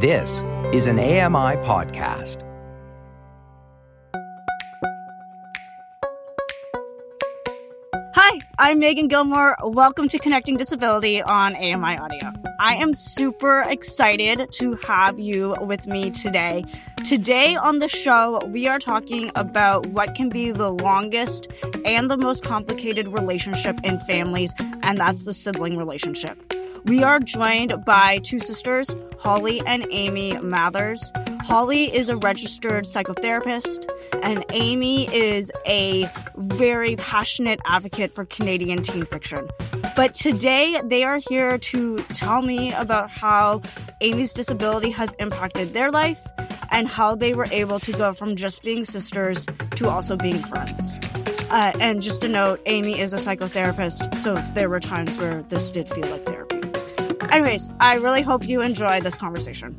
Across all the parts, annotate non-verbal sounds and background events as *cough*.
This is an AMI podcast. Hi, I'm Megan Gilmore. Welcome to Connecting Disability on AMI Audio. I am super excited to have you with me today. Today on the show, we are talking about what can be the longest and the most complicated relationship in families, and that's the sibling relationship. We are joined by two sisters, Holly and Amy Mathers. Holly is a registered psychotherapist, and Amy is a very passionate advocate for Canadian teen fiction. But today they are here to tell me about how Amy's disability has impacted their life and how they were able to go from just being sisters to also being friends. Uh, and just a note Amy is a psychotherapist, so there were times where this did feel like therapy. Anyways, I really hope you enjoy this conversation.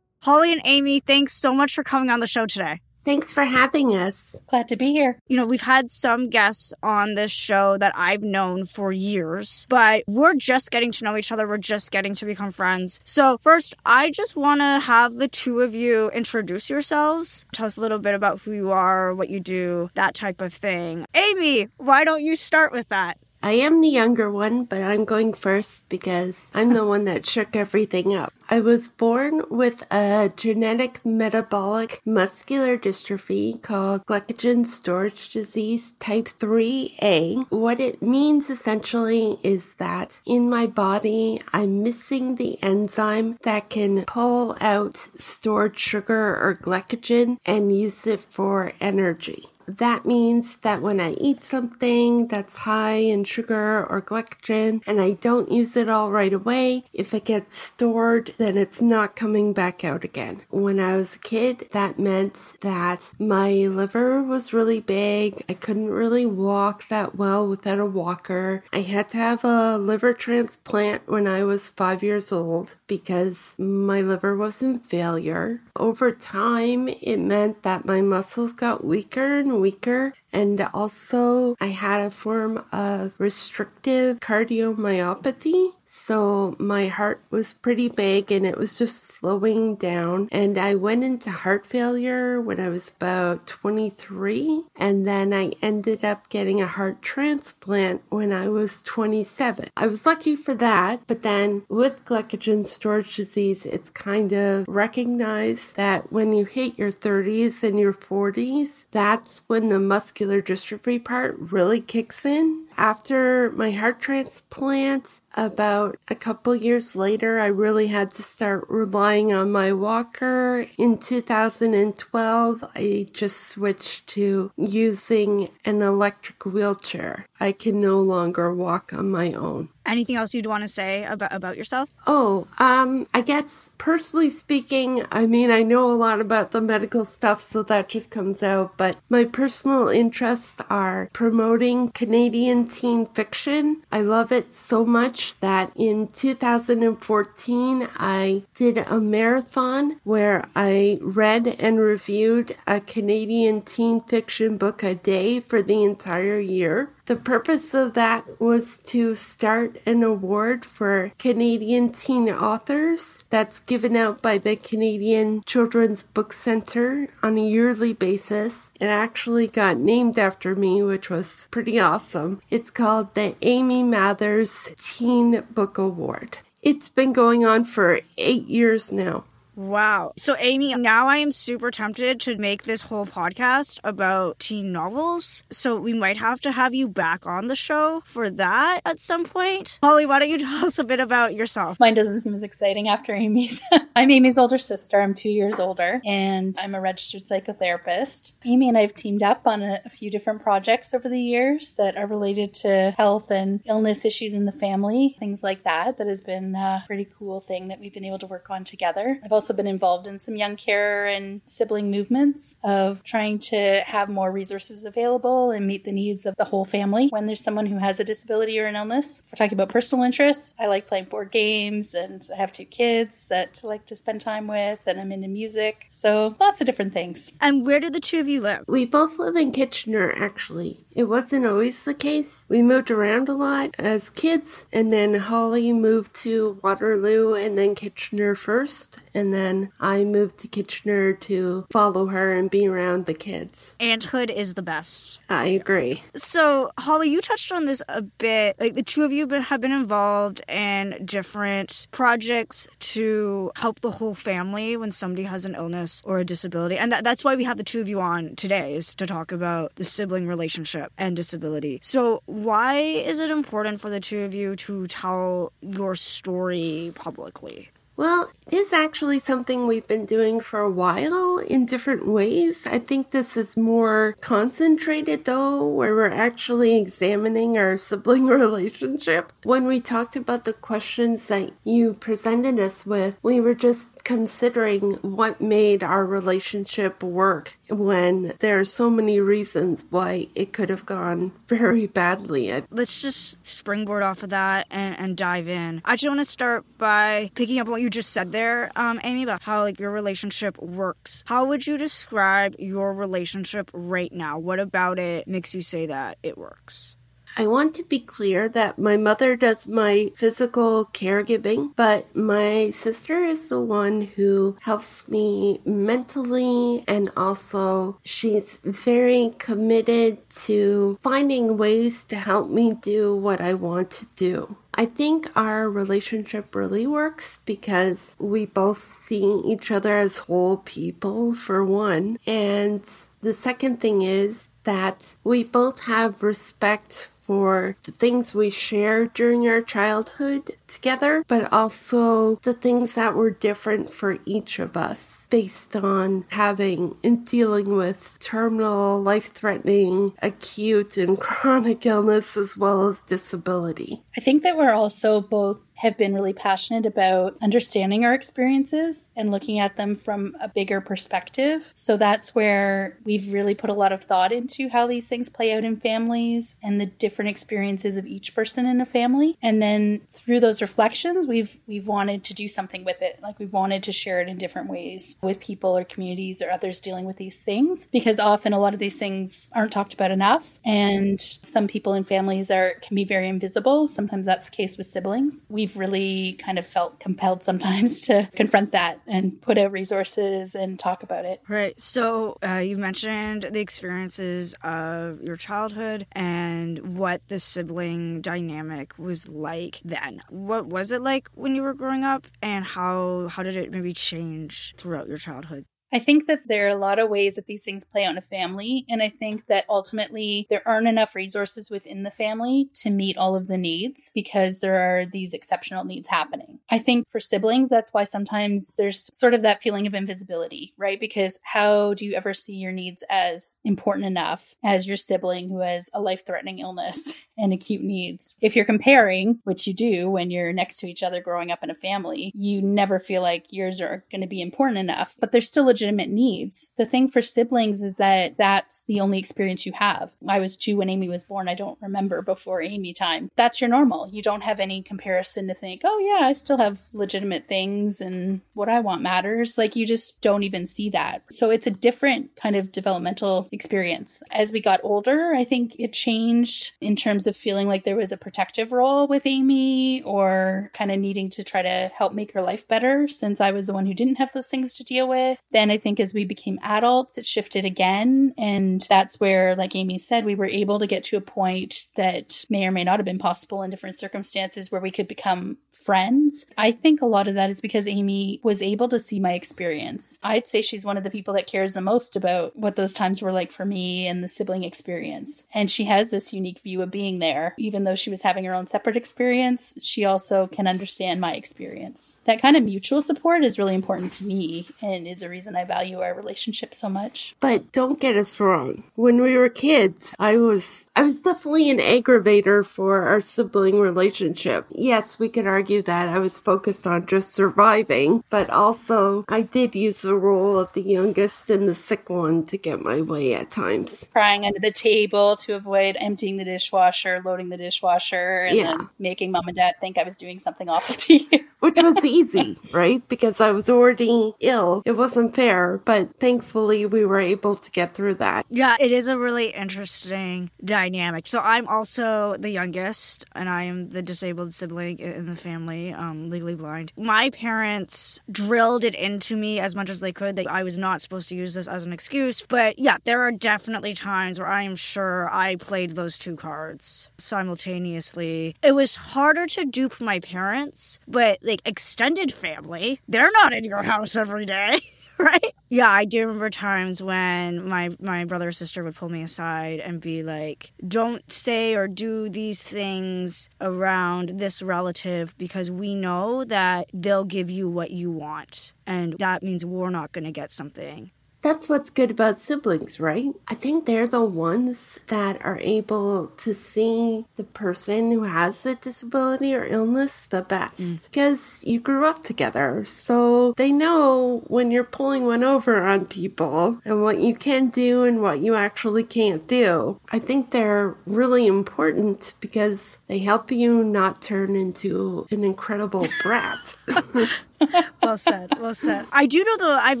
Holly and Amy, thanks so much for coming on the show today. Thanks for having us. Glad to be here. You know, we've had some guests on this show that I've known for years, but we're just getting to know each other. We're just getting to become friends. So, first, I just want to have the two of you introduce yourselves. Tell us a little bit about who you are, what you do, that type of thing. Amy, why don't you start with that? I am the younger one, but I'm going first because I'm the one that shook everything up. I was born with a genetic metabolic muscular dystrophy called glycogen storage disease type 3A. What it means essentially is that in my body, I'm missing the enzyme that can pull out stored sugar or glycogen and use it for energy. That means that when I eat something that's high in sugar or glycogen and I don't use it all right away, if it gets stored, then it's not coming back out again. When I was a kid, that meant that my liver was really big. I couldn't really walk that well without a walker. I had to have a liver transplant when I was five years old because my liver was in failure. Over time, it meant that my muscles got weaker and weaker. And also, I had a form of restrictive cardiomyopathy. So my heart was pretty big and it was just slowing down. And I went into heart failure when I was about 23. And then I ended up getting a heart transplant when I was 27. I was lucky for that. But then with glycogen storage disease, it's kind of recognized that when you hit your 30s and your 40s, that's when the muscular dystrophy part really kicks in. After my heart transplant, about a couple years later, I really had to start relying on my walker. In 2012, I just switched to using an electric wheelchair. I can no longer walk on my own. Anything else you'd want to say about, about yourself? Oh, um, I guess personally speaking, I mean, I know a lot about the medical stuff, so that just comes out, but my personal interests are promoting Canadian teen fiction. I love it so much that in 2014, I did a marathon where I read and reviewed a Canadian teen fiction book a day for the entire year. The purpose of that was to start an award for Canadian teen authors that's given out by the Canadian Children's Book Center on a yearly basis. It actually got named after me, which was pretty awesome. It's called the Amy Mathers Teen Book Award. It's been going on for eight years now. Wow. So, Amy, now I am super tempted to make this whole podcast about teen novels. So, we might have to have you back on the show for that at some point. Holly, why don't you *laughs* tell us a bit about yourself? Mine doesn't seem as exciting after Amy's. *laughs* I'm Amy's older sister. I'm two years older, and I'm a registered psychotherapist. Amy and I have teamed up on a, a few different projects over the years that are related to health and illness issues in the family, things like that. That has been a pretty cool thing that we've been able to work on together. I've also also been involved in some young care and sibling movements of trying to have more resources available and meet the needs of the whole family when there's someone who has a disability or an illness. If we're talking about personal interests, I like playing board games and I have two kids that I like to spend time with and I'm into music. So lots of different things. And where do the two of you live? We both live in Kitchener, actually. It wasn't always the case. We moved around a lot as kids, and then Holly moved to Waterloo and then Kitchener first, and then I moved to Kitchener to follow her and be around the kids. Aunthood is the best. I agree. So, Holly, you touched on this a bit. Like the two of you have been involved in different projects to help the whole family when somebody has an illness or a disability. And that, that's why we have the two of you on today is to talk about the sibling relationship and disability. So, why is it important for the two of you to tell your story publicly? Well, it is actually something we've been doing for a while in different ways. I think this is more concentrated though, where we're actually examining our *laughs* sibling relationship. When we talked about the questions that you presented us with, we were just considering what made our relationship work when there are so many reasons why it could have gone *laughs* very badly. Let's just springboard off of that and, and dive in. I just want to start by picking up what you just said there, um, Amy, about how like your relationship works. How would you describe your relationship right now? What about it makes you say that it works? I want to be clear that my mother does my physical caregiving, but my sister is the one who helps me mentally and also she's very committed to finding ways to help me do what I want to do. I think our relationship really works because we both see each other as whole people, for one. And the second thing is that we both have respect for the things we shared during our childhood together, but also the things that were different for each of us based on having and dealing with terminal, life threatening, acute, and *laughs* chronic illness as well as disability. I think that we're also both have been really passionate about understanding our experiences and looking at them from a bigger perspective. So that's where we've really put a lot of thought into how these things play out in families and the different experiences of each person in a family. And then through those reflections, we've we've wanted to do something with it. Like we've wanted to share it in different ways with people or communities or others dealing with these things because often a lot of these things aren't talked about enough and some people in families are can be very invisible. Sometimes that's the case with siblings. We we've really kind of felt compelled sometimes to confront that and put out resources and talk about it. Right. So uh, you mentioned the experiences of your childhood and what the sibling dynamic was like then. What was it like when you were growing up, and how how did it maybe change throughout your childhood? I think that there are a lot of ways that these things play out in a family. And I think that ultimately there aren't enough resources within the family to meet all of the needs because there are these exceptional needs happening. I think for siblings, that's why sometimes there's sort of that feeling of invisibility, right? Because how do you ever see your needs as important enough as your sibling who has a life threatening illness *laughs* and acute needs? If you're comparing, which you do when you're next to each other growing up in a family, you never feel like yours are going to be important enough, but there's still legitimate legitimate needs. The thing for siblings is that that's the only experience you have. I was two when Amy was born. I don't remember before Amy time. That's your normal. You don't have any comparison to think, oh, yeah, I still have legitimate things and what I want matters. Like you just don't even see that. So it's a different kind of developmental experience. As we got older, I think it changed in terms of feeling like there was a protective role with Amy or kind of needing to try to help make her life better since I was the one who didn't have those things to deal with. Then I think as we became adults, it shifted again. And that's where, like Amy said, we were able to get to a point that may or may not have been possible in different circumstances where we could become friends. I think a lot of that is because Amy was able to see my experience. I'd say she's one of the people that cares the most about what those times were like for me and the sibling experience. And she has this unique view of being there. Even though she was having her own separate experience, she also can understand my experience. That kind of mutual support is really important to me and is a reason I I value our relationship so much. But don't get us wrong. When we were kids, I was I was definitely an aggravator for our sibling relationship. Yes, we could argue that I was focused on just surviving, but also I did use the role of the youngest and the sick one to get my way at times. Crying under the table to avoid emptying the dishwasher, loading the dishwasher, and Yeah. then making mom and dad think I was doing something awful to you. Which was *laughs* easy, right? Because I was already ill. It wasn't fair, but thankfully we were able to get through that. Yeah, it is a really interesting dynamic. So I'm also the youngest, and I am the disabled sibling in the family, um, legally blind. My parents drilled it into me as much as they could that I was not supposed to use this as an excuse. But yeah, there are definitely times where I am sure I played those two cards simultaneously. It was harder to dupe my parents, but like extended family, they're not in your house every day. *laughs* *laughs* right? Yeah, I do remember times when my my brother or sister would pull me aside and be like, "Don't say or do these things around this relative because we know that they'll give you what you want, and that means we're not going to get something." That's what's good about siblings, right? I think they're the ones that are able to see the person who has the disability or illness the best mm. because you grew up together. So they know when you're pulling one over on people and what you can do and what you actually can't do. I think they're really important because they help you not turn into an incredible *laughs* brat. *laughs* *laughs* well said. Well said. I do know though. I've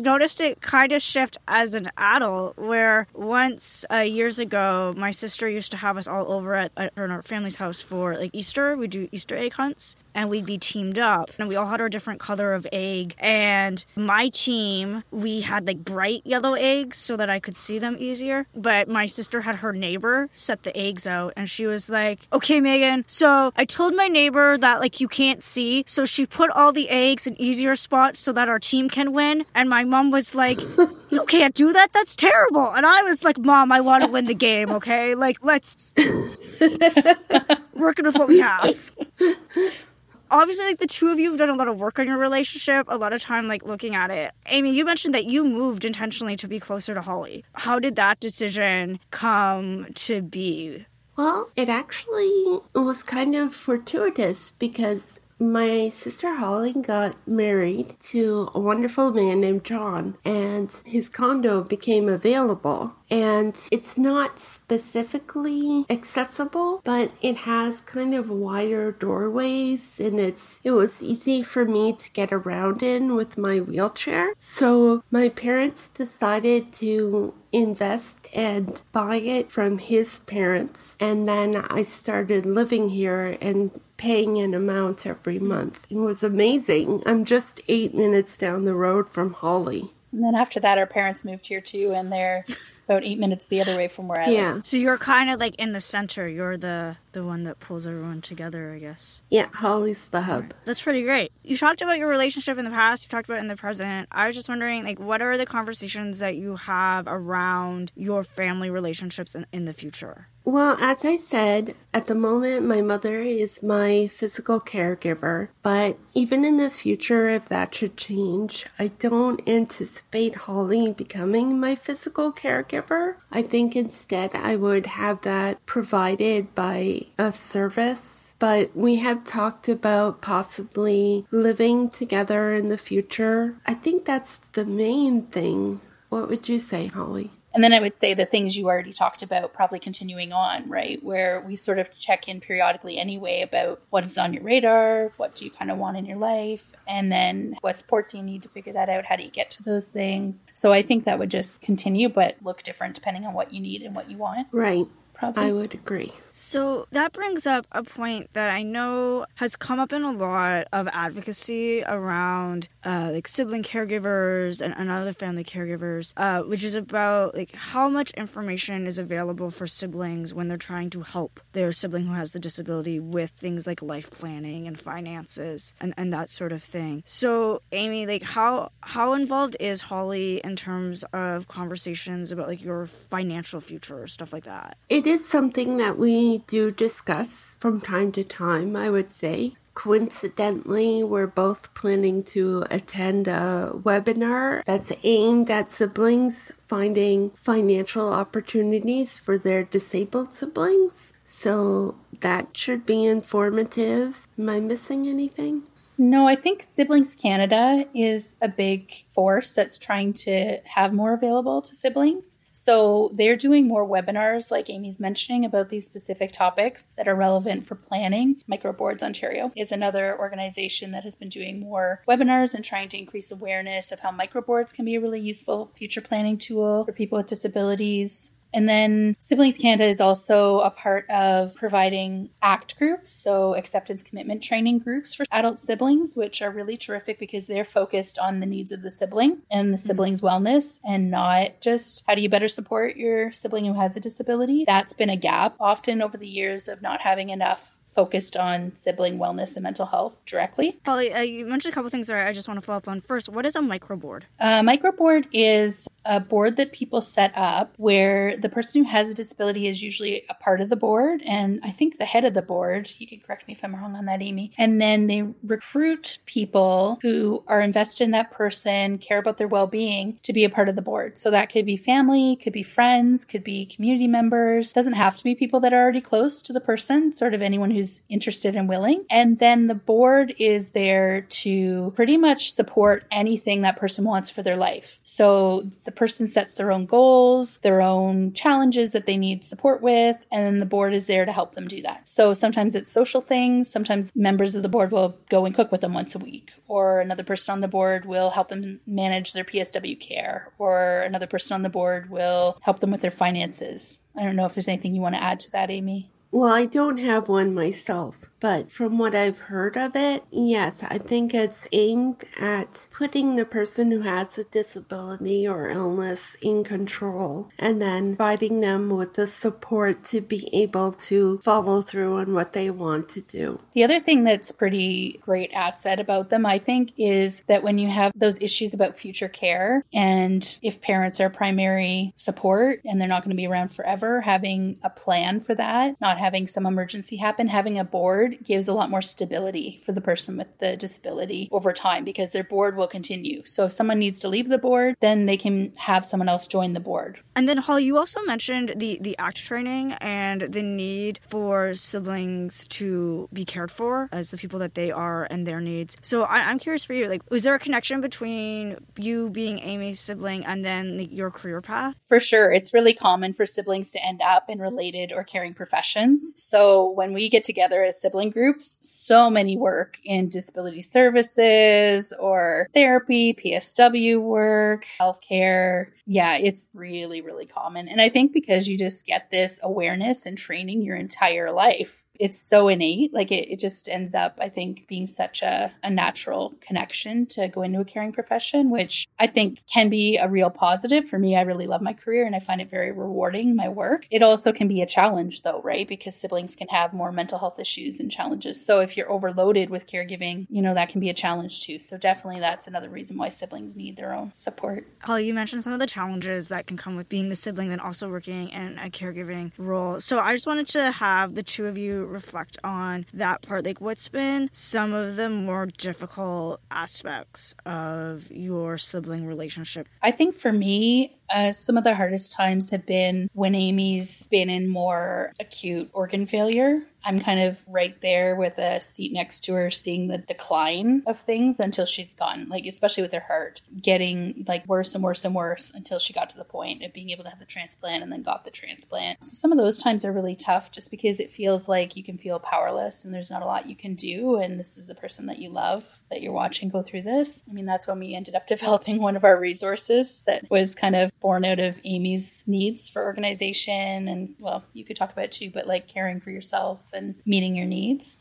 noticed it kind of shift as an adult. Where once uh, years ago, my sister used to have us all over at, at our family's house for like Easter. We do Easter egg hunts, and we'd be teamed up, and we all had our different color of egg. And my team, we had like bright yellow eggs so that I could see them easier. But my sister had her neighbor set the eggs out, and she was like, "Okay, Megan. So I told my neighbor that like you can't see, so she put all the eggs in easier spots so that our team can win." And my mom was like, *laughs* "You can't do that. That's terrible." And I was like, "Mom, I want to win the game. Okay, like let's *laughs* working with what we have." *laughs* obviously like the two of you have done a lot of work on your relationship a lot of time like looking at it. Amy you mentioned that you moved intentionally to be closer to holly. How did that decision come to be? Well, it actually was kind of fortuitous because my sister Holly got married to a wonderful man named John, and his condo became available. And it's not specifically accessible, but it has kind of wider doorways, and it's it was easy for me to get around in with my wheelchair. So my parents decided to invest and buy it from his parents. And then I started living here and paying an amount every month. It was amazing. I'm just eight minutes down the road from Holly. And then after that, our parents moved here too, and they're about eight minutes the other way from where I live. Yeah. so you're kind of like in the center you're the the one that pulls everyone together i guess Yeah, Holly's the hub. That's pretty great. You talked about your relationship in the past, you talked about it in the present. I was just wondering, like, what are the conversations that you have around your family relationships in, in the future? Well, as I said, at the moment, my mother is my physical caregiver. But even in the future, if that should change, I don't anticipate Holly becoming my physical caregiver. I think instead I would have that provided by a service. But we have talked about possibly living together in the future. I think that's the main thing. What would you say, Holly? And then I would say the things you already talked about, probably continuing on, right? Where we sort of check in periodically anyway about what is on your radar, what do you kind of want in your life, and then what support do you need to figure that out? How do you get to those things? So I think that would just continue, but look different depending on what you need and what you want, Right. Probably. I would agree. So that brings up a point that I know has come up in a lot of advocacy around uh, like sibling caregivers and, and other family caregivers, uh, which is about like how much information is available for siblings when they're trying to help their sibling who has the disability with things like life planning and finances and, and that sort of thing. So Amy, like how how involved is Holly in terms of conversations about like your financial future or stuff like that? It is something that we do discuss from time to time, I would say. Coincidentally, we're both planning to attend a webinar that's aimed at siblings finding financial opportunities for their disabled siblings. So that should be informative. Am I missing anything? No, I think Siblings Canada is a big force that's trying to have more available to siblings. So they're doing more webinars, like Amy's mentioning, about these specific topics that are relevant for planning. Microboards Ontario is another organization that has been doing more webinars and trying to increase awareness of how microboards can be a really useful future planning tool for people with disabilities. And then Siblings Canada is also a part of providing ACT groups, so acceptance commitment training groups for adult siblings, which are really terrific because they're focused on the needs of the sibling and the mm-hmm. sibling's wellness and not just how do you better support your sibling who has a disability. That's been a gap often over the years of not having enough focused on sibling wellness and mental health directly. Holly, uh, you mentioned a couple things there I just want to follow up on. First, what is a microboard? A microboard is a board that people set up where the person who has a disability is usually a part of the board and I think the head of the board. You can correct me if I'm wrong on that, Amy. And then they recruit people who are invested in that person, care about their well being to be a part of the board. So that could be family, could be friends, could be community members. Doesn't have to be people that are already close to the person, sort of anyone who's interested and willing. And then the board is there to pretty much support anything that person wants for their life. So the person sets their own goals, their own challenges that they need support with, and then the board is there to help them do that. So sometimes it's social things, sometimes members of the board will go and cook with them once a week, or another person on the board will help them manage their PSW care, or another person on the board will help them with their finances. I don't know if there's anything you want to add to that, Amy. Well, I don't have one myself, but from what I've heard of it, yes, I think it's aimed at putting the person who has a disability or illness in control and then providing them with the support to be able to follow through on what they want to do. The other thing that's pretty great asset about them, I think, is that when you have those issues about future care and if parents are primary support and they're not going to be around forever, having a plan for that, not having some emergency happen, having a board gives a lot more stability for the person with the disability over time because their board will continue. So if someone needs to leave the board, then they can have someone else join the board. And then Holly, you also mentioned the the ACT training and the need for siblings to be cared for as the people that they are and their needs. So I, am curious for you, like, was there a connection between you being Amy's sibling and then the, your career path? For sure, it's really common for siblings to end up in related or caring professions. So when we get together as groups, so many work in disability services or therapy, PSW work, healthcare. Yeah, it's really, really common. And I think because you just get this awareness and training your entire life it's so innate. Like it, it just ends up, I think, being such a, a natural connection to go into a caring profession, which I think can be a real positive. For me, I really love my career and I find it very rewarding, my work. It also can be a challenge, though, right? Because siblings can have more mental health issues and challenges. So if you're overloaded with caregiving, you know, that can be a challenge too. So definitely that's another reason why siblings need their own support. Holly, you mentioned some of the challenges that can come with being the sibling and also working in a caregiving role. So I just wanted to have the two of you reflect on that part. Like, what's been some of the more difficult aspects of your sibling relationship? I think for me, uh, some of the hardest times have been when Amy's been in more acute organ failure. I'm kind of right there with a seat next to her, seeing the decline of things until she's gone, like, especially with her heart, getting like worse and worse and worse until she got to the point of being able to have the transplant and then got the transplant. So, some of those times are really tough just because it feels like you can feel powerless and there's not a lot you can do. And this is a person that you love that you're watching go through this. I mean, that's when we ended up *laughs* developing one of our resources that was kind of born out of Amy's needs for organization. And well, you could talk about it too, but like caring for yourself and meeting your needs.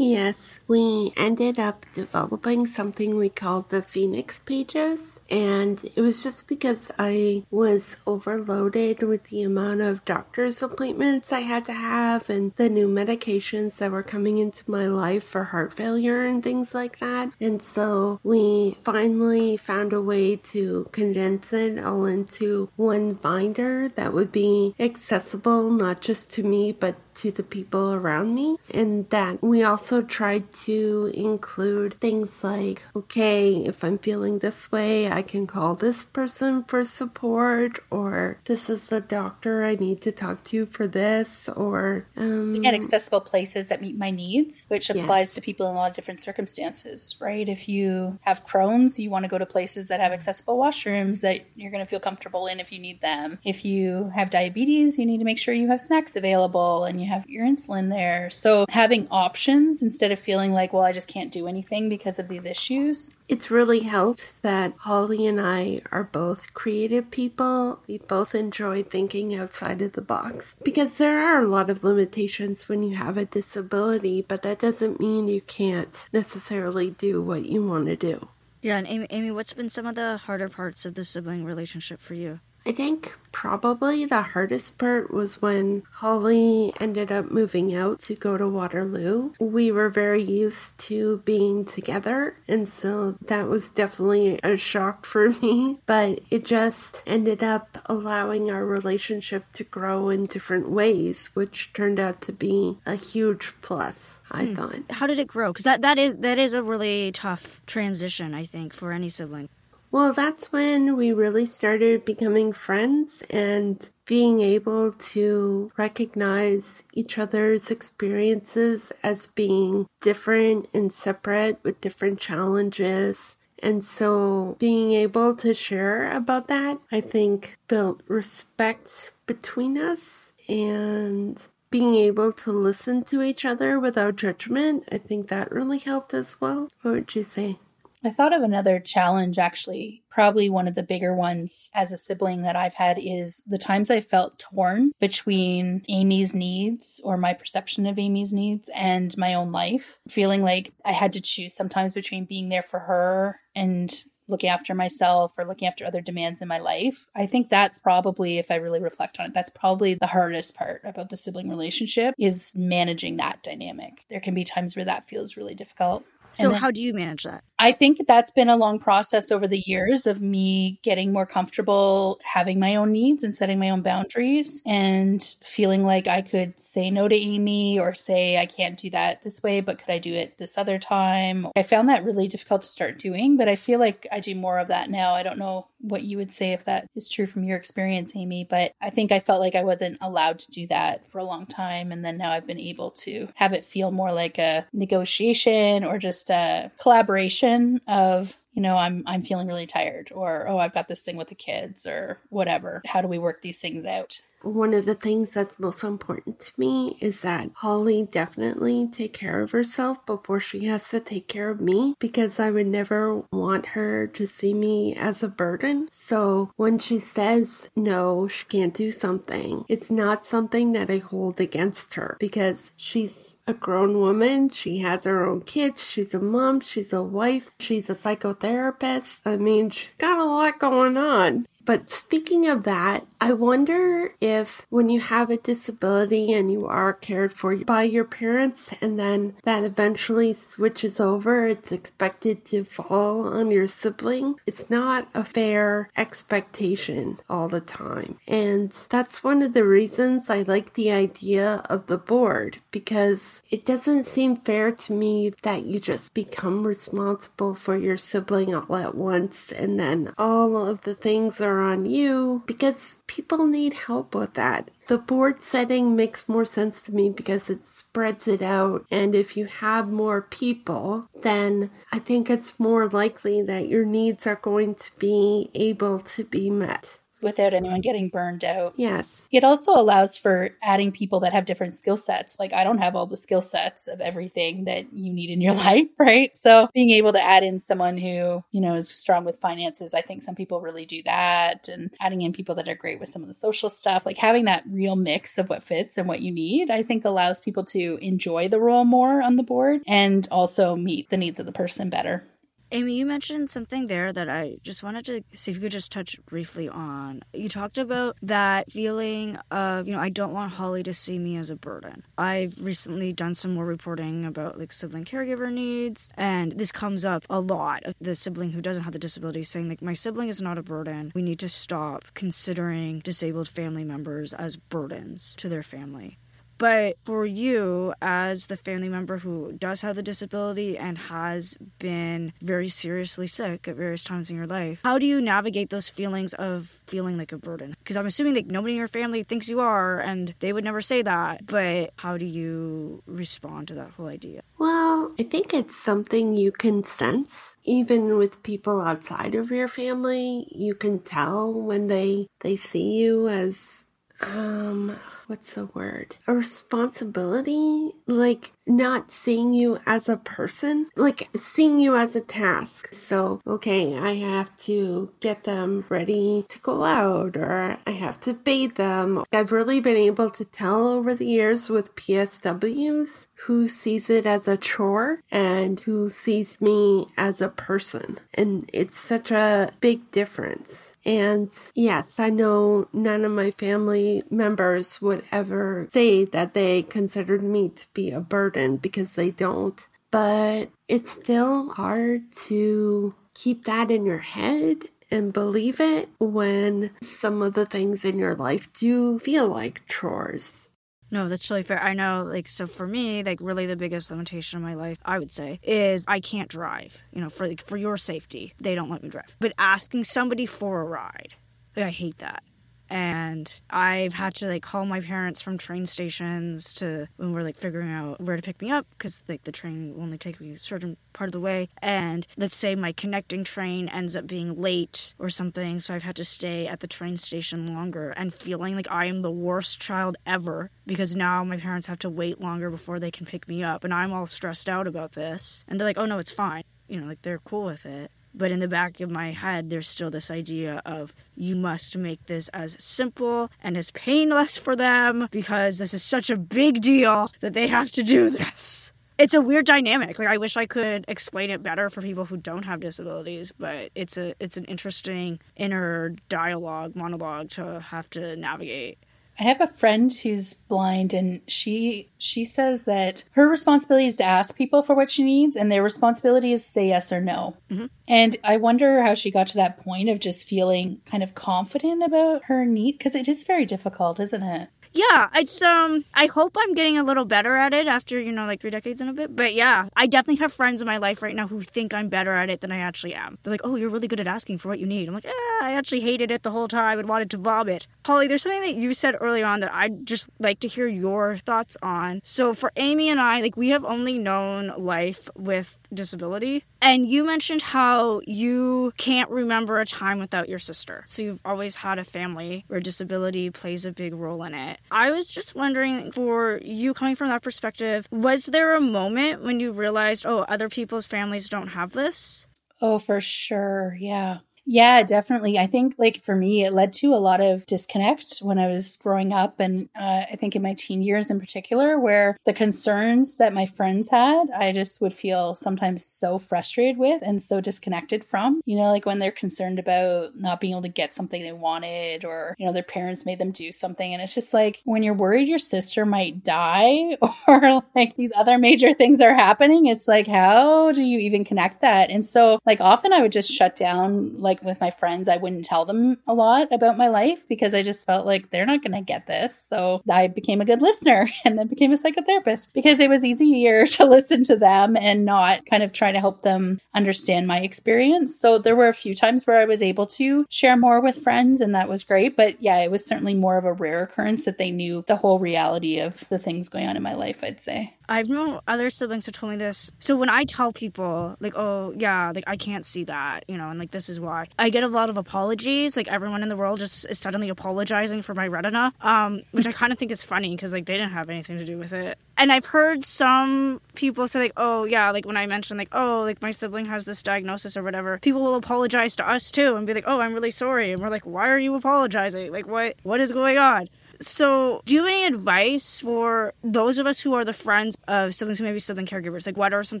Yes, we ended up developing something we called the Phoenix Pages, and it was just because I was overloaded with the amount of doctor's appointments I had to have and the new medications that were coming into my life for heart failure and things like that. And so we finally found a way to condense it all into one binder that would be accessible not just to me but to the people around me. And that we also tried to include things like, okay, if I'm feeling this way, I can call this person for support, or this is the doctor I need to talk to for this, or um, accessible places that meet my needs, which applies Yes. to people in a lot of different circumstances, right? If you have Crohn's, you want to go to places that have accessible washrooms that you're going to feel comfortable in if you need them. If you have diabetes, you need to make sure you have snacks available and you have your insulin there. So having options instead of feeling like, well, I just can't do anything because of these issues. It's really helped that Holly and I are both creative people. We both enjoy thinking outside of the box because there are a lot of limitations when you have a disability, but that doesn't mean you can't necessarily do what you want to do. Yeah, and Amy, Amy, what's been some of the harder parts of the sibling relationship for you? I think probably the hardest part was when Holly ended up moving out to go to Waterloo. We were very used to being together, and so that was definitely a shock for *laughs* me. But it just ended up allowing our relationship to grow in different ways, which turned out to be a huge plus, I hmm. thought. How did it grow? Because that, that is that is a really tough transition, I think, for any sibling. Well, that's when we really started becoming friends and being able to recognize each other's experiences as being different and separate with different challenges. And so being able to share about that, I think, built respect between us and being able to listen to each other without judgment. I think that really helped as well. What would you say? I thought of another challenge, actually. Probably one of the bigger ones as a sibling that I've had is the times I felt torn between Amy's needs or my perception of Amy's needs and my own life. Feeling like I had to choose sometimes between being there for her and looking after myself or looking after other demands in my life. I think that's probably, if I really reflect on it, that's probably the hardest part about the sibling relationship is managing that dynamic. There can be times where that feels really difficult. So then- how do you manage that? I think that's been a long process over the years of me getting more comfortable having my own needs and setting my own boundaries and feeling like I could say no to Amy or say I can't do that this way, but could I do it this other time? I found that really difficult to start doing, but I feel like I do more of that now. I don't know what you would say if that is true from your experience, Amy, but I think I felt like I wasn't allowed to do that for a long time. And then now I've been able to have it feel more like a negotiation or just a collaboration of you know i'm i'm feeling really tired or oh i've got this thing with the kids or whatever how do we work these things out One of the things that's most important to me is that Holly definitely take care of herself before she has to take care of me because I would never want her to see me as a burden. So when she says no, she can't do something, it's not something that I hold against her because she's a grown woman. She has her own kids. She's a mom. She's a wife. She's a psychotherapist. I mean, she's got a lot going on. But speaking of that, I wonder if when you have a disability and you are cared for by your parents and then that eventually switches over, it's expected to fall on your sibling. It's not a fair expectation all the time. And that's one of the reasons I like the idea of the board because it doesn't seem fair to me that you just become responsible for your sibling all at once and then all of the things are on you because people need help with that. The board setting makes more sense to me because it spreads it out. And if you have more people, then I think it's more likely that your needs are going to be able to be met. Without anyone getting burned out. Yes. it also allows for adding people that have different skill sets. Like i don't have all the skill sets of everything that you need in your *laughs* life right? So being able to add in someone who you know is strong with finances i think some people really do that. And adding in people that are great with some of the social stuff like having that real mix of what fits and what you need i think allows people to enjoy the role more on the board and also meet the needs of the person better Amy, you mentioned something there that I just wanted to see if you could just touch briefly on. You talked about that feeling of, you know, I don't want Holly to see me as a burden. I've recently done some more reporting about like sibling caregiver needs, and this comes up a lot. of The sibling who doesn't have the disability saying, like, my sibling is not a burden. We need to stop considering disabled family members as burdens to their family. But for you, as the family member who does have the disability and has been very seriously sick at various times in your life, how do you navigate those feelings of feeling like a burden? Because I'm assuming like nobody in your family thinks you are, and they would never say that. But how do you respond to that whole idea? Well, I think it's something you can sense even with people outside of your family you can tell when they they see you as um what's the word? A responsibility? Like not seeing you as a person, like seeing you as a task. So, okay, I have to get them ready to go out or I have to bathe them. I've really been able to tell over the years with PSWs who sees it as a chore and who sees me as a person. And it's such a big difference. And yes, I know none of my family members would ever say that they considered me to be a burden because they don't. But it's still hard to keep that in your head and believe it when some of the things in your life do feel like chores. No, that's really fair. I know, like, so for me, like, really the biggest limitation in my life, I would say, is I can't drive. You know, for like, for your safety, they don't let me drive. But asking somebody for a ride, I hate that and I've had to like call my parents from train stations to when we're like figuring out where to pick me up because like the train will only take me a certain part of the way. And let's say my connecting train ends up being late or something so I've had to stay at the train station longer and feeling like I am the worst child ever because now my parents have to wait longer before they can pick me up and I'm all stressed out about this. And they're like oh no it's fine. You know like they're cool with it but in the back of my head, there's still this idea of you must make this as simple and as painless for them because this is such a big deal that they have to do this. It's a weird dynamic. Like I wish I could explain it better for people who don't have disabilities, but it's a it's an interesting inner dialogue monologue to have to navigate. I have a friend who's blind and she she says that her responsibility is to ask people for what she needs and their responsibility is to say yes or no. Mm-hmm. And I wonder how she got to that point of just feeling kind of confident about her need because it is very difficult, isn't it? yeah, it's um I hope I'm getting a little better at it after, you know, like three decades and a bit. But yeah, I definitely have friends in my life right now who think I'm better at it than I actually am. They're like, Oh, you're really good at asking for what you need. I'm like, eh, I actually hated it the whole time and wanted to vomit. Holly, there's something that you said earlier on that I'd just like to hear your thoughts on. So for Amy and I, like we have only known life with disability. And you mentioned how you can't remember a time without your sister. So you've always had a family where disability plays a big role in it. I was just wondering for you coming from that perspective, was there a moment when you realized, oh, other people's families don't have this? Oh, for sure. Yeah. Yeah, definitely. I think, like, for me, it led to a lot of disconnect when I was growing up. And uh, I think in my teen years in particular, where the concerns that my friends had, I just would feel sometimes so frustrated with and so disconnected from. You know, like when they're concerned about not being able to get something they wanted or, you know, their parents made them do something. And it's just like when you're worried your sister might die *laughs* or like these other major things are happening, it's like, how do you even connect that? And so, like, often I would just shut down, like, like with my friends, I wouldn't tell them a lot about my life because I just felt like they're not going to get this. So I became a good listener *laughs* and then became a psychotherapist because it was easier *laughs* to listen to them and not kind of try to help them understand my experience. So there were a few times where I was able to share more with friends and that was great. But yeah, it was certainly more of a rare occurrence that they knew the whole reality of the things going on in my life, I'd say. I've known other siblings who told me this. So when I tell people, like, oh, yeah, like, I can't see that, you know, and like, this is why, I get a lot of apologies. Like, everyone in the world just is suddenly apologizing for my retina, um, which I kind of think is funny because, like, they didn't have anything to do with it. And I've heard some people say, like, oh, yeah, like, when I mentioned, like, oh, like, my sibling has this diagnosis or whatever, people will apologize to us too and be like, oh, I'm really sorry. And we're like, why are you apologizing? Like, what, what is going on? So, do you have any advice for those of us who are the friends of siblings who may be sibling caregivers? Like, what are some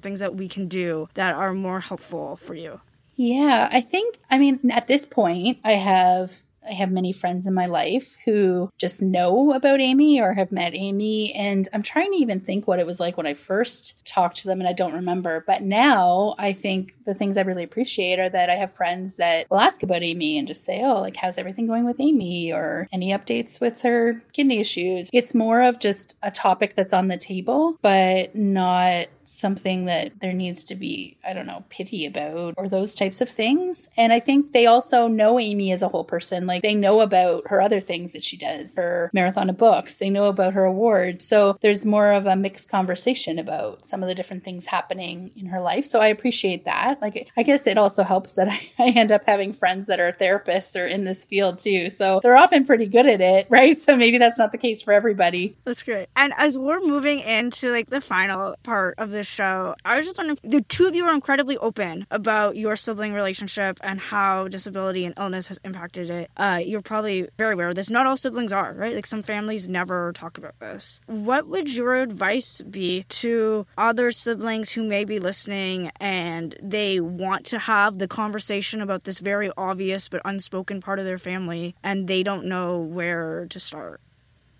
things that we can do that are more helpful for you? Yeah, I think, I mean, at this point, I have I have many friends in my life who just know about Amy or have met Amy. And I'm trying to even think what it was like when I first talked to them and I don't remember. But now I think the things I really appreciate are that I have friends that will ask about Amy and just say, oh, like, how's everything going with Amy or any updates with her kidney issues? It's more of just a topic that's on the table, but not something that there needs to be, I don't know, pity about or those types of things. And I think they also know Amy as a whole person. Like they know about her other things that she does, her marathon of books, they know about her awards. So there's more of a mixed conversation about some of the different things happening in her life. So I appreciate that. Like, I guess it also helps that *laughs* I, end up having friends that are therapists or in this field too. So they're often pretty good at it, *laughs* right? So maybe that's not the case for everybody. That's great. And as we're moving into like the final part of the this show, I was just wondering the two of you are incredibly open about your sibling relationship and how disability and illness has impacted it. Uh, you're probably very aware of this. Not all siblings are, right? Like some families never talk about this. What would your advice be to other siblings who may be listening and they want to have the conversation about this very obvious but unspoken part of their family and they don't know where to start?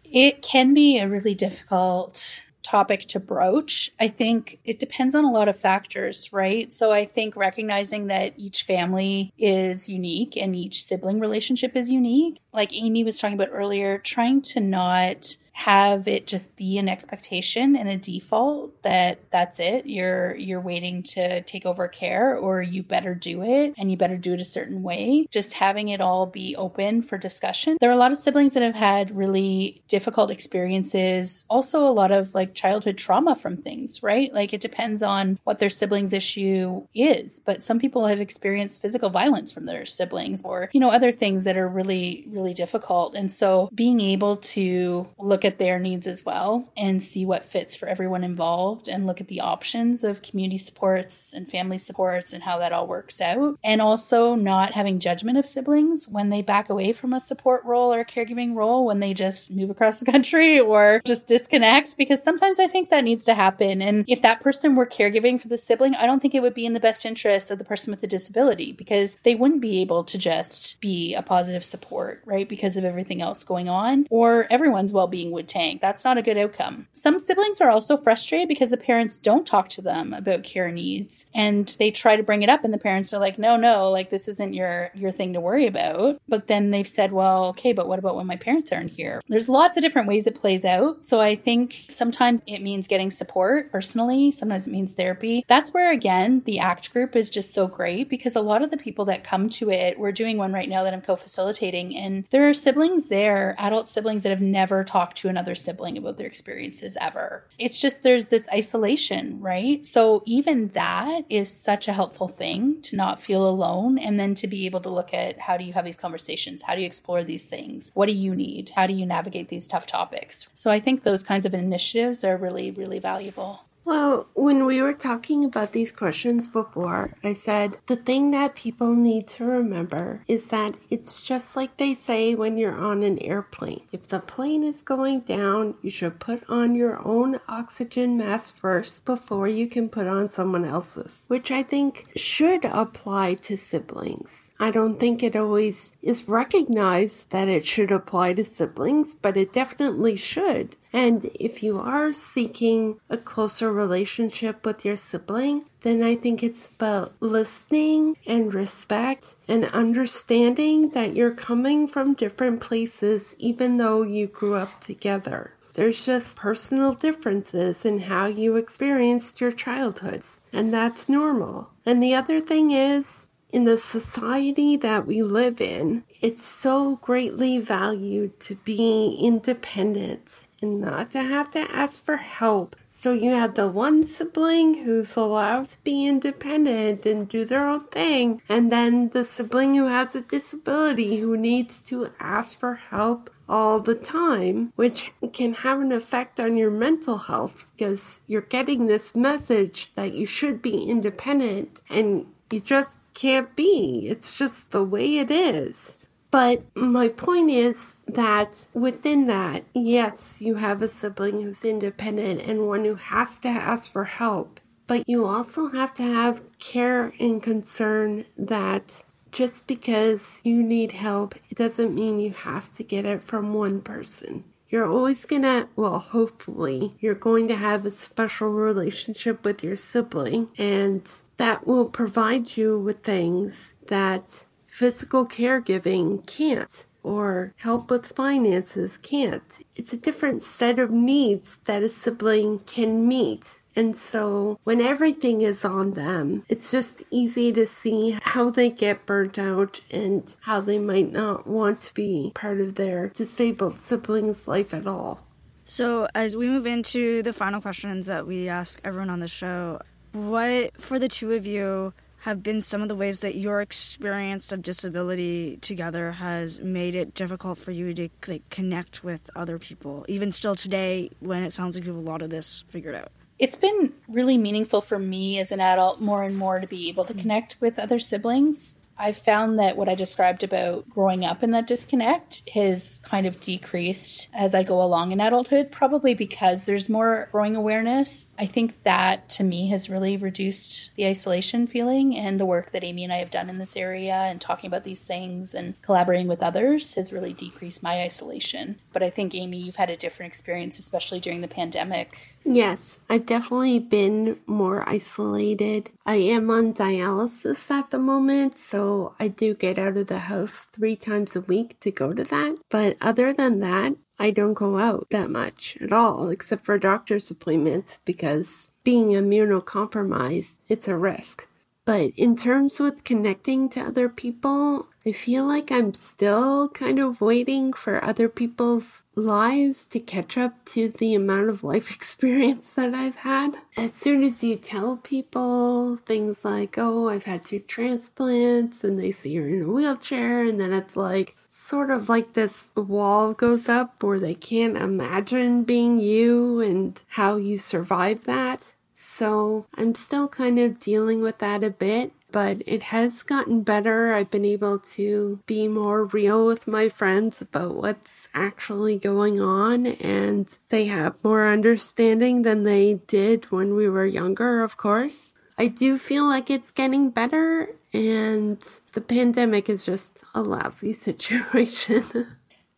It can be a really difficult topic to broach. I think it depends on a lot of factors, right? So I think recognizing that each family is unique and each sibling relationship is unique. Like Amy was talking about earlier, trying to not have it just be an expectation and a default that that's it. You're you're waiting to take over care or you better do it and you better do it a certain way. Just having it all be open for discussion. There are a lot of siblings that have had really difficult experiences also a lot of like childhood trauma from things right? Like it depends on what their siblings issue is but some people have experienced physical violence from their siblings or you know other things that are really really difficult. And so being able to look at at their needs as well and see what fits for everyone involved and look at the options of community supports and family supports and how that all works out. And also not having judgment of siblings when they back away from a support role or caregiving role, when they just move across the country *laughs* or just disconnect, because sometimes I think that needs to happen. And if that person were caregiving for the sibling, I don't think it would be in the best interest of the person with the disability because they wouldn't be able to just be a positive support, right? Because of everything else going on or everyone's well being would tank. That's not a good outcome. Some siblings are also frustrated because the parents don't talk to them about care needs and they try to bring it up and the parents are like, "No, no, like this isn't your your thing to worry about." But then they've said, "Well, okay, but what about when my parents aren't here?" There's lots of different ways it plays out. So I think sometimes it means getting support personally, sometimes it means therapy. That's where again, the ACT group is just so great because a lot of the people that come to it, we're doing one right now that I'm co-facilitating and there are siblings there, adult siblings that have never talked to another sibling about their experiences ever. It's just there's this isolation, right? So even that is such a helpful thing to not feel alone and then to be able to look at how do you have these conversations? How do you explore these things? What do you need? How do you navigate these tough topics? So I think those kinds of initiatives are really, really valuable. Well, when we were talking about these questions before, I said the thing that people need to remember is that it's just like they say when you're on an airplane. If the plane is going down, you should put on your own oxygen mask first before you can put on someone else's, which I think should apply to siblings. I don't think it always is recognized that it should apply to siblings, but it definitely should. And if you are seeking a closer relationship with your sibling, then I think it's about listening and respect and understanding that you're coming from different places, even though you grew up together. There's just personal differences in how you experienced your childhoods, and that's normal. And the other thing is, in the society that we live in, it's so greatly valued to be independent and not to have to ask for help. So you have the one sibling who's allowed to be independent and do their own thing, and then the sibling who has a disability who needs to ask for help all the time, which can have an effect on your mental health because you're getting this message that you should be independent and you just can't be. It's just the way it is. But my point is that within that, yes, you have a sibling who's independent and one who has to ask for help. But you also have to have care and concern that just because you need help, it doesn't mean you have to get it from one person. You're always gonna, well, hopefully, you're going to have a special relationship with your sibling, and that will provide you with things that physical caregiving can't or help with finances can't. It's a different set of needs that a sibling can meet. And so when everything is on them, it's just easy to see how they get burnt out and how they might not want to be part of their disabled sibling's life at all. So, as we move into the final questions that we ask everyone on the show, what for the two of you have been some of the ways that your experience of disability together has made it difficult for you to like, connect with other people, even still today when it sounds like you have a lot of this figured out? It's been really meaningful for me as an adult more and more to be able to connect with other siblings. I've found that what I described about growing up in that disconnect has kind of decreased as I go along in adulthood, probably because there's more growing awareness. I think that to me has really reduced the isolation feeling, and the work that Amy and I have done in this area and talking about these things and collaborating with others has really decreased my isolation. But I think, Amy, you've had a different experience, especially during the pandemic. Yes, I've definitely been more isolated. I am on dialysis at the moment, so I do get out of the house three times a week to go to that. But other than that, I don't go out that much at all, except for doctor's appointments, because being immunocompromised, it's a risk. But in terms with connecting to other people, I feel like I'm still kind of waiting for other people's lives to catch up to the amount of life *laughs* experience that I've had. As soon as you tell people things like, oh, I've had two transplants, and they see you're in a wheelchair, and then it's like, sort of like this wall goes up where they can't imagine being you and how you survive that. So I'm still kind of dealing with that a bit, but it has gotten better. I've been able to be more real with my friends about what's actually going on, and they have more understanding than they did when we were younger, of course. I do feel like it's getting better, and the pandemic is just a lousy *laughs* situation.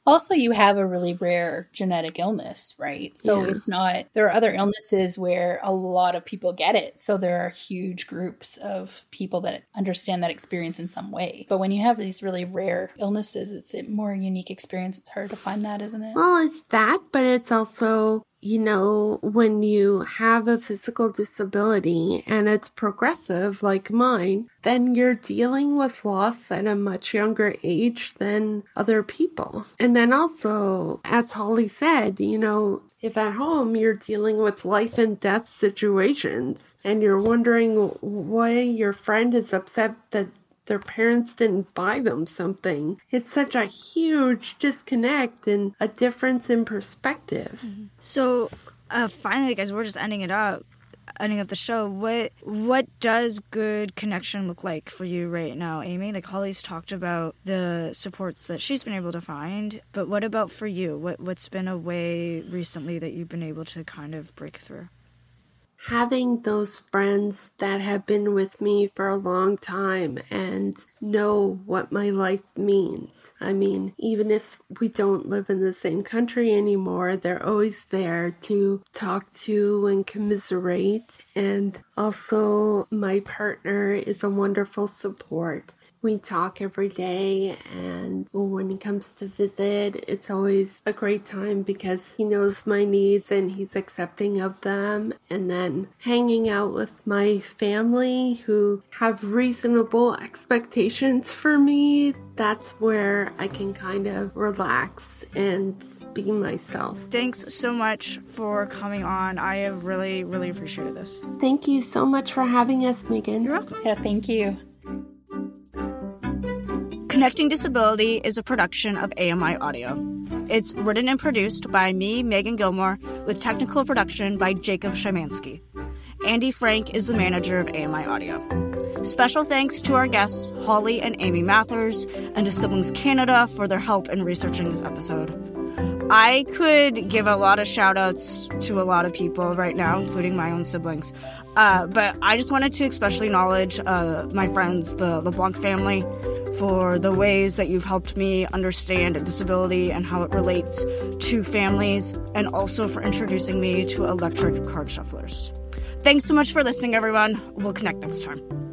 Also, you have a really rare genetic illness, right? So Yeah. it's not, there are other illnesses where a lot of people get it. So there are huge groups of people that understand that experience in some way. But when you have these really rare illnesses, it's a more unique experience. It's hard to find that, isn't it? Well, it's that, but it's also, you know, when you have a physical disability and it's progressive like mine, then you're dealing with loss at a much younger age than other people. And then also, as Holly said, you know, if at home you're dealing with life and death situations and you're wondering why your friend is upset that their parents didn't buy them something. It's such a huge disconnect and a difference in perspective. So, uh, finally, guys, we're just ending it up, ending up the show. What what does good connection look like for you right now, Amy? Like Holly's talked about the supports that she's been able to find, but what about for you? What what's been a way recently that you've been able to kind of break through? Having those friends that have been with me for a long time and know what my life means. I mean, even if we don't live in the same country anymore, they're always there to talk to and commiserate. And also, my partner is a wonderful support. We talk every day, and when he comes to visit, it's always a great time because he knows my needs and he's accepting of them. And then hanging out with my family who have reasonable expectations for me, that's where I can kind of relax and be myself. Thanks so much for coming on. I have really, really appreciated this. Thank you so much for having us, Megan. You're welcome. Yeah, thank you. Connecting Disability is a production of AMI Audio. It's written and produced by me, Megan Gilmore, with technical production by Jacob Szymanski. Andy Frank is the manager of AMI Audio. Special thanks to our guests, Holly and Amy Mathers, and to Siblings Canada for their help in researching this episode. I could give a lot of shout outs to a lot of people right now, including my own siblings. Uh, but I just wanted to especially acknowledge uh, my friends, the LeBlanc family, for the ways that you've helped me understand disability and how it relates to families, and also for introducing me to electric card shufflers. Thanks so much for listening, everyone. We'll connect next time.